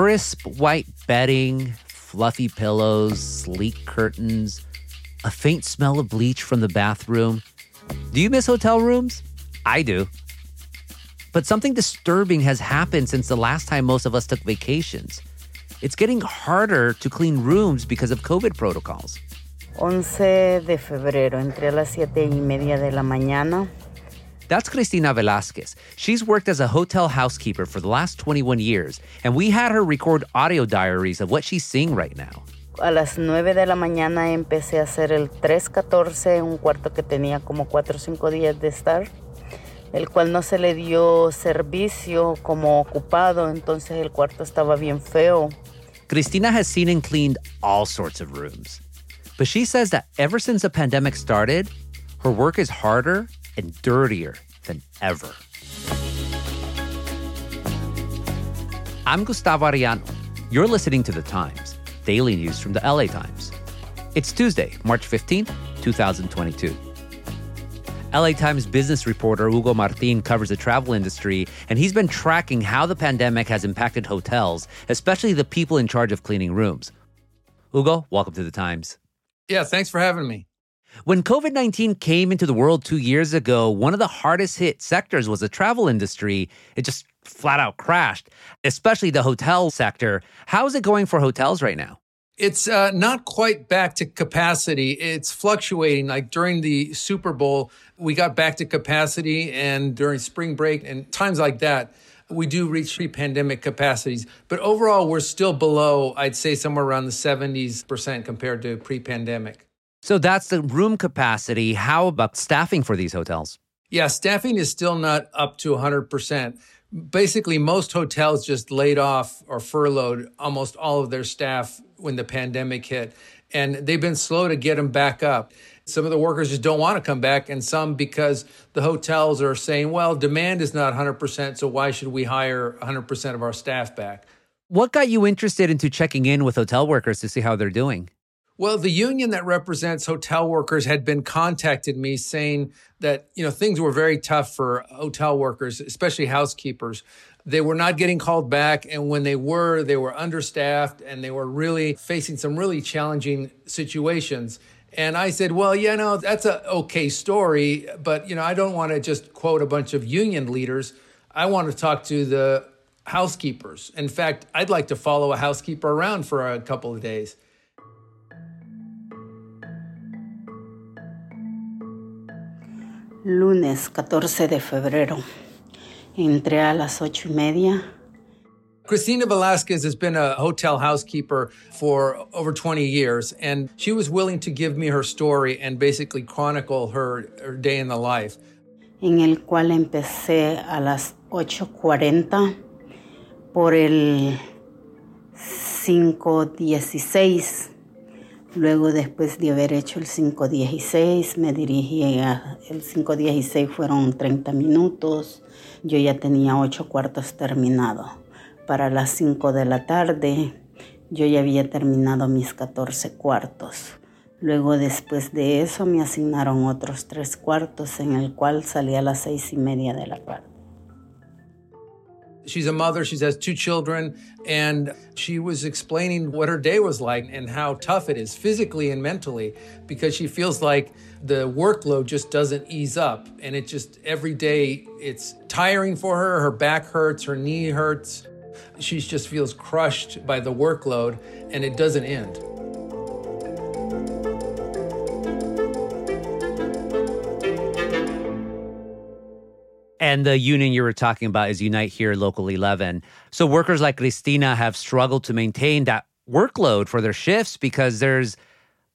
Crisp white bedding, fluffy pillows, sleek curtains, a faint smell of bleach from the bathroom. Do you miss hotel rooms? I do. But something disturbing has happened since the last time most of us took vacations. It's getting harder to clean rooms because of COVID protocols. 11 de febrero, entré las 7 y media de la mañana. That's Cristina Velasquez. She's worked as a hotel housekeeper for the last 21 years, and we had her record audio diaries of what she's seeing right now. A las 9 de la mañana empecé a hacer el 314, un cuarto que tenía como 4 o 5 días de estar, el cual no se le dio servicio como ocupado, entonces el cuarto estaba bien feo. Cristina has seen and cleaned all sorts of rooms. But she says that ever since the pandemic started, her work is harder and dirtier than ever. I'm Gustavo Arellano. You're listening to The Times, daily news from the LA Times. It's Tuesday, March 15th, 2022. LA Times business reporter Hugo Martin covers the travel industry, and he's been tracking how the pandemic has impacted hotels, especially the people in charge of cleaning rooms. Hugo, welcome to the Times. Yeah, thanks for having me. When COVID 19 came into the world two years ago, one of the hardest hit sectors was the travel industry. It just flat out crashed, especially the hotel sector. How is it going for hotels right now? It's uh, not quite back to capacity. It's fluctuating. Like during the Super Bowl, we got back to capacity, and during spring break and times like that, we do reach pre pandemic capacities. But overall, we're still below, I'd say somewhere around the 70s percent compared to pre pandemic. So that's the room capacity. How about staffing for these hotels? Yeah, staffing is still not up to 100%. Basically, most hotels just laid off or furloughed almost all of their staff when the pandemic hit. And they've been slow to get them back up. Some of the workers just don't want to come back, and some because the hotels are saying, well, demand is not 100%, so why should we hire 100% of our staff back? What got you interested into checking in with hotel workers to see how they're doing? Well, the union that represents hotel workers had been contacted me saying that, you know, things were very tough for hotel workers, especially housekeepers. They were not getting called back. And when they were, they were understaffed and they were really facing some really challenging situations. And I said, well, you know, that's a okay story, but you know, I don't want to just quote a bunch of union leaders. I want to talk to the housekeepers. In fact, I'd like to follow a housekeeper around for a couple of days. Lunes 14 de febrero. Entré a las ocho y media. Cristina Velasquez has been a hotel housekeeper for over 20 years, and she was willing to give me her story and basically chronicle her, her day in the life. En el cual empecé a las 8.40 por el 5.16 Luego, después de haber hecho el 516, me dirigí a el 516, fueron 30 minutos. Yo ya tenía ocho cuartos terminado. Para las 5 de la tarde, yo ya había terminado mis 14 cuartos. Luego, después de eso, me asignaron otros tres cuartos, en el cual salí a las seis y media de la tarde. She's a mother, she has two children, and she was explaining what her day was like and how tough it is physically and mentally because she feels like the workload just doesn't ease up. And it just every day it's tiring for her. Her back hurts, her knee hurts. She just feels crushed by the workload and it doesn't end. And the union you were talking about is Unite Here Local 11. So workers like Cristina have struggled to maintain that workload for their shifts because there's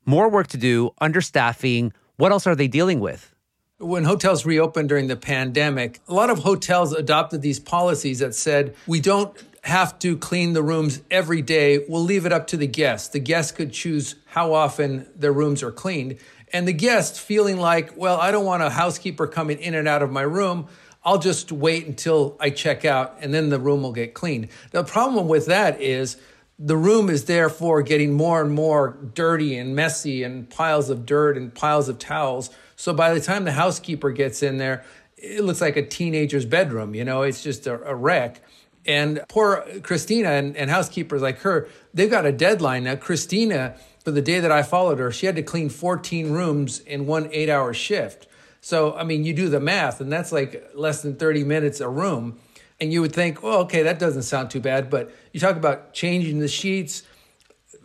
more work to do, understaffing. What else are they dealing with? When hotels reopened during the pandemic, a lot of hotels adopted these policies that said, we don't have to clean the rooms every day. We'll leave it up to the guests. The guests could choose how often their rooms are cleaned. And the guest feeling like, well, I don't want a housekeeper coming in and out of my room. I'll just wait until I check out and then the room will get cleaned. The problem with that is the room is therefore getting more and more dirty and messy and piles of dirt and piles of towels. So by the time the housekeeper gets in there, it looks like a teenager's bedroom. You know, it's just a, a wreck. And poor Christina and, and housekeepers like her, they've got a deadline. Now, Christina, for the day that I followed her, she had to clean 14 rooms in one eight hour shift. So, I mean, you do the math, and that's like less than 30 minutes a room. And you would think, well, okay, that doesn't sound too bad. But you talk about changing the sheets,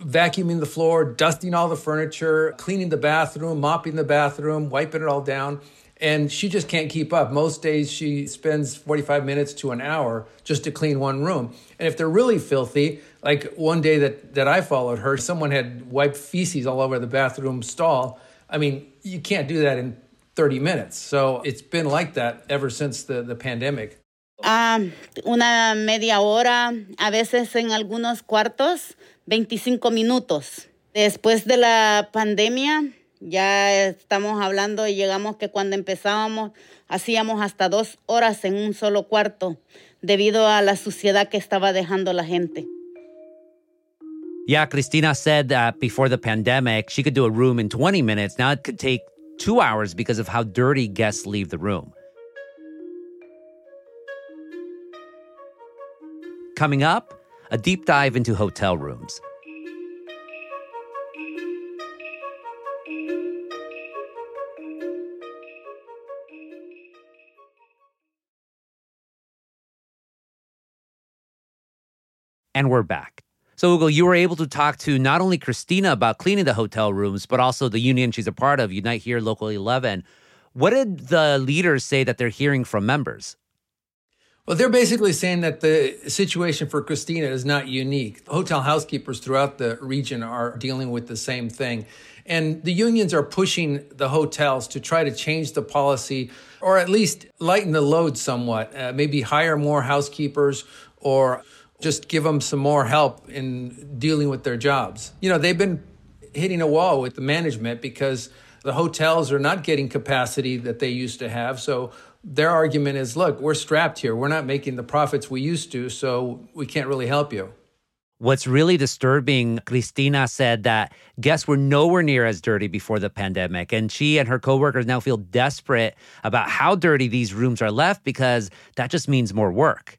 vacuuming the floor, dusting all the furniture, cleaning the bathroom, mopping the bathroom, wiping it all down. And she just can't keep up. Most days she spends 45 minutes to an hour just to clean one room. And if they're really filthy, like one day that, that I followed her, someone had wiped feces all over the bathroom stall. I mean, you can't do that in 30 minutes. So it's been like that ever since the, the pandemic. Um, una media hora, a veces en algunos cuartos, 25 minutos. Después de la pandemia, ya estamos hablando y llegamos que cuando empezábamos hacíamos hasta dos horas en un solo cuarto debido a la suciedad que estaba dejando la gente. Yeah, Cristina said that before the pandemic, she could do a room in 20 minutes. Now it could take two hours because of how dirty guests leave the room. Coming up, a deep dive into hotel rooms. And we're back. So, Hugo, you were able to talk to not only Christina about cleaning the hotel rooms, but also the union she's a part of, Unite Here Local 11. What did the leaders say that they're hearing from members? Well, they're basically saying that the situation for Christina is not unique. Hotel housekeepers throughout the region are dealing with the same thing. And the unions are pushing the hotels to try to change the policy or at least lighten the load somewhat, uh, maybe hire more housekeepers or just give them some more help in dealing with their jobs. You know, they've been hitting a wall with the management because the hotels are not getting capacity that they used to have. So their argument is look, we're strapped here. We're not making the profits we used to, so we can't really help you. What's really disturbing, Cristina said that guests were nowhere near as dirty before the pandemic. And she and her coworkers now feel desperate about how dirty these rooms are left because that just means more work.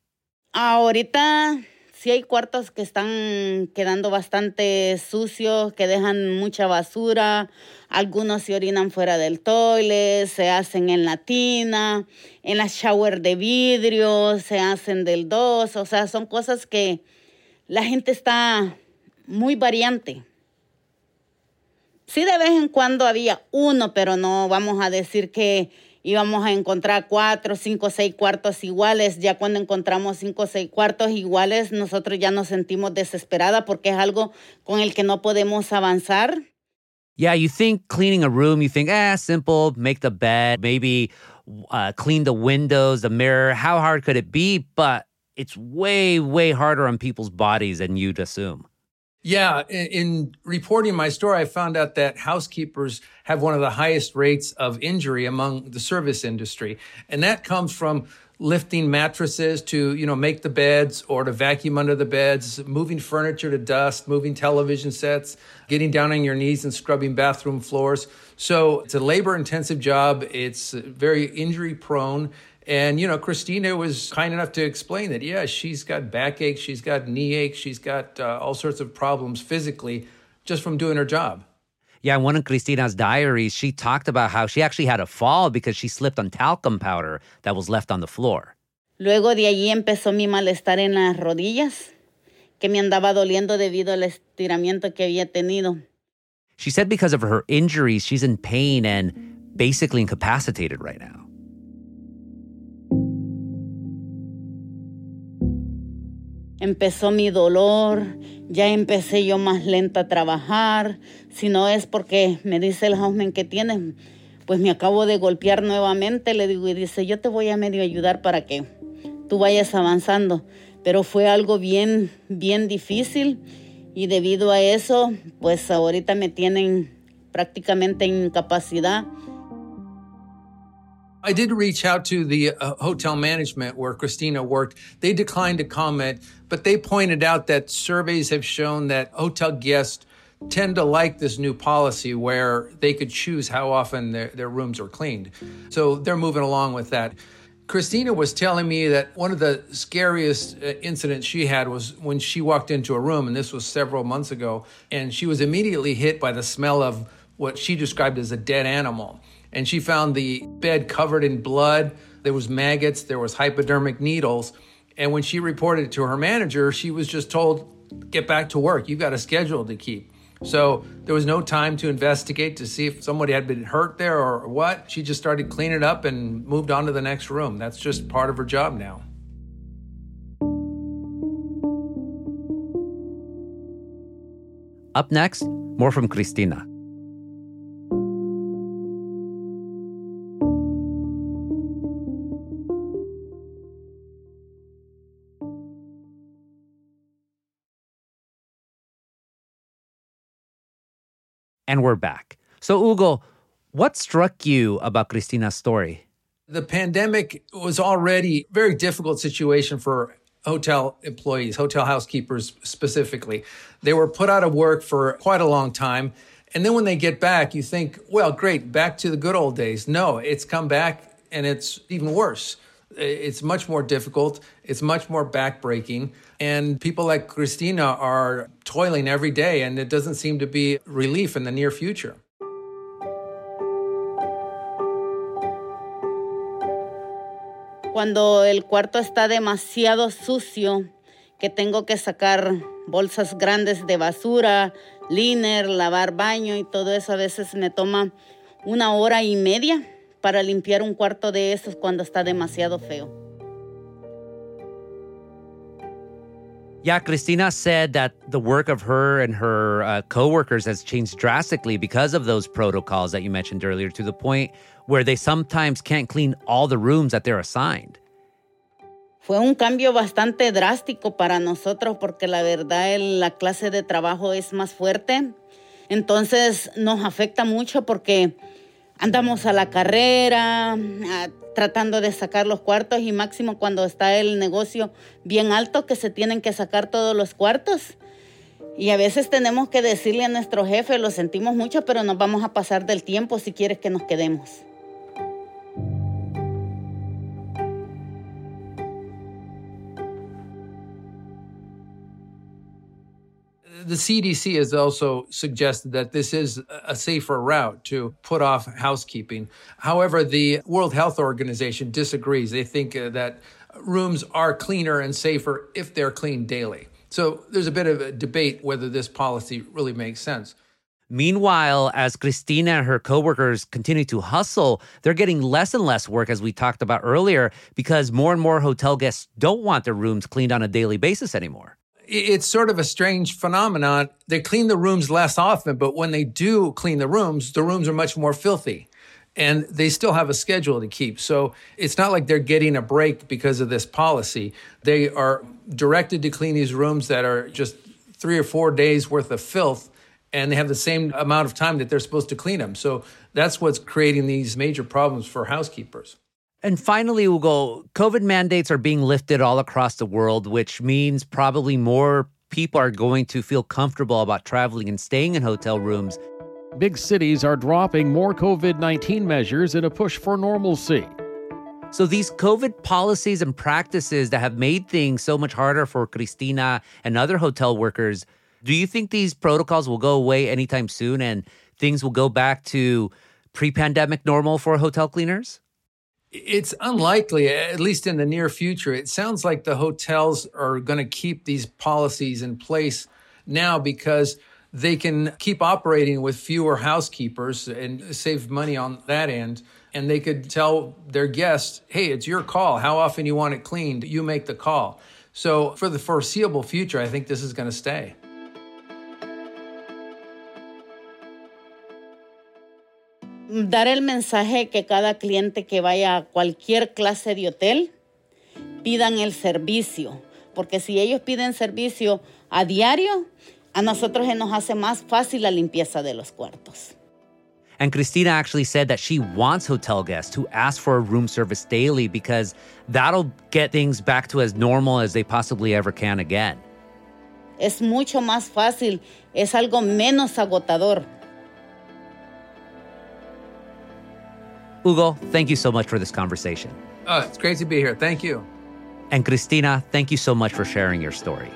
Ahorita sí hay cuartos que están quedando bastante sucios, que dejan mucha basura. Algunos se orinan fuera del toilet, se hacen en la tina, en la shower de vidrio, se hacen del dos. O sea, son cosas que la gente está muy variante. Sí, de vez en cuando había uno, pero no vamos a decir que íbamos a encontrar cuatro, cinco, seis cuartos iguales. Ya cuando encontramos cinco seis cuartos iguales, nosotros ya nos sentimos desesperada porque es algo con el que no podemos avanzar. Yeah, you think cleaning a room, you think, ah, simple, make the bed, maybe uh, clean the windows, the mirror. How hard could it be? But it's way, way harder on people's bodies than you'd assume. Yeah, in, in, reporting my story, I found out that housekeepers have one of the highest rates of injury among the service industry, and that comes from lifting mattresses to you know make the beds or to vacuum under the beds, moving furniture to dust, moving television sets, getting down on your knees and scrubbing bathroom floors. So it's a labor-intensive job. It's very injury prone and, you know, Christina was kind enough to explain that, yeah, she's got backache, she's got knee ache, she's got uh, all sorts of problems physically just from doing her job. Yeah, in one of Christina's diaries, she talked about how she actually had a fall because she slipped on talcum powder that was left on the floor. Luego de allí empezó mi malestar en las rodillas, que me andaba doliendo debido al estiramiento que había tenido. She said because of her injuries, she's in pain and basically incapacitated right now. Empezó mi dolor, ya empecé yo más lenta a trabajar, si no es porque me dice el houseman que tienes, pues me acabo de golpear nuevamente, le digo y dice, yo te voy a medio ayudar para que tú vayas avanzando, pero fue algo bien, bien difícil y debido a eso, pues ahorita me tienen prácticamente incapacidad. I did reach out to the uh, hotel management where Christina worked. They declined to comment, but they pointed out that surveys have shown that hotel guests tend to like this new policy where they could choose how often their, their rooms are cleaned. So they're moving along with that. Christina was telling me that one of the scariest uh, incidents she had was when she walked into a room, and this was several months ago, and she was immediately hit by the smell of what she described as a dead animal. And she found the bed covered in blood, there was maggots, there was hypodermic needles. And when she reported it to her manager, she was just told, get back to work. You've got a schedule to keep. So there was no time to investigate to see if somebody had been hurt there or what. She just started cleaning up and moved on to the next room. That's just part of her job now. Up next, more from Cristina. And we're back. So, Hugo, what struck you about Cristina's story? The pandemic was already a very difficult situation for hotel employees, hotel housekeepers specifically. They were put out of work for quite a long time. And then when they get back, you think, well, great, back to the good old days. No, it's come back and it's even worse. It's much more difficult. It's much more backbreaking. And people like Cristina are toiling every day, and it doesn't seem to be relief in the near future. Cuando el cuarto está demasiado sucio, que tengo que sacar bolsas grandes de basura, liner, lavar baño y todo eso, a veces me toma una hora y media para limpiar un cuarto de esos cuando está demasiado feo. Yeah, Cristina said that the work of her and her uh, coworkers has changed drastically because of those protocols that you mentioned earlier, to the point where they sometimes can't clean all the rooms that they're assigned. Fue un cambio bastante drástico para nosotros porque la verdad la clase de trabajo es más fuerte. Entonces nos afecta mucho porque andamos a la carrera, tratando de sacar los cuartos y máximo cuando está el negocio bien alto que se tienen que sacar todos los cuartos. Y a veces tenemos que decirle a nuestro jefe, lo sentimos mucho, pero nos vamos a pasar del tiempo si quieres que nos quedemos. The CDC has also suggested that this is a safer route to put off housekeeping. However, the World Health Organization disagrees. They think uh, that rooms are cleaner and safer if they're cleaned daily. So there's a bit of a debate whether this policy really makes sense. Meanwhile, as Cristina and her coworkers continue to hustle, they're getting less and less work, as we talked about earlier, because more and more hotel guests don't want their rooms cleaned on a daily basis anymore it's sort of a strange phenomenon. They clean the rooms less often, but when they do clean the rooms, the rooms are much more filthy. And they still have a schedule to keep. So it's not like they're getting a break because of this policy. They are directed to clean these rooms that are just three or four days worth of filth, and they have the same amount of time that they're supposed to clean them. So that's what's creating these major problems for housekeepers. And finally, we'll go COVID mandates are being lifted all across the world, which means probably more people are going to feel comfortable about traveling and staying in hotel rooms. Big cities are dropping more COVID 19 measures in a push for normalcy. So, these COVID policies and practices that have made things so much harder for Cristina and other hotel workers, do you think these protocols will go away anytime soon and things will go back to pre pandemic normal for hotel cleaners? It's unlikely, at least in the near future. It sounds like the hotels are going to keep these policies in place now because they can keep operating with fewer housekeepers and save money on that end. And they could tell their guests, hey, it's your call. How often you want it cleaned, you make the call. So for the foreseeable future, I think this is going to stay. Dar el mensaje que cada cliente que vaya a cualquier clase de hotel pidan el servicio, porque si ellos piden servicio a diario, a nosotros se nos hace más fácil la limpieza de los cuartos. And Cristina actually said that she wants hotel guests to ask for a room service daily because that'll get things back to as normal as they possibly ever can again. Es mucho más fácil, es algo menos agotador. Hugo, thank you so much for this conversation. Oh, it's great to be here. Thank you. And Cristina, thank you so much for sharing your story.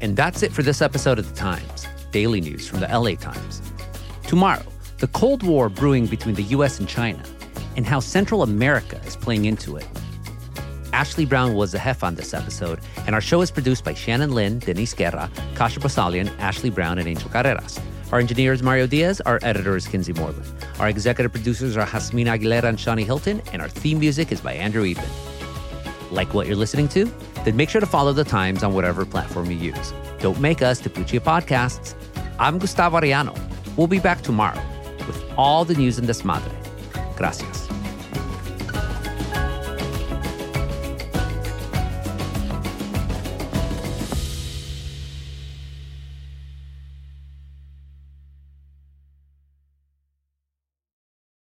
And that's it for this episode of The Times, daily news from the LA Times. Tomorrow, the Cold War brewing between the US and China, and how Central America is playing into it. Ashley Brown was the hef on this episode, and our show is produced by Shannon Lin, Denise Guerra, Kasia Broussalian, Ashley Brown, and Angel Carreras. Our engineer is Mario Diaz, our editor is Kinsey Moreland. Our executive producers are Jasmine Aguilera and Shani Hilton, and our theme music is by Andrew Eapen. Like what you're listening to? Then make sure to follow the Times on whatever platform you use. Don't make us Tapuchia Podcasts. I'm Gustavo Arellano. We'll be back tomorrow with all the news in Desmadre. Gracias.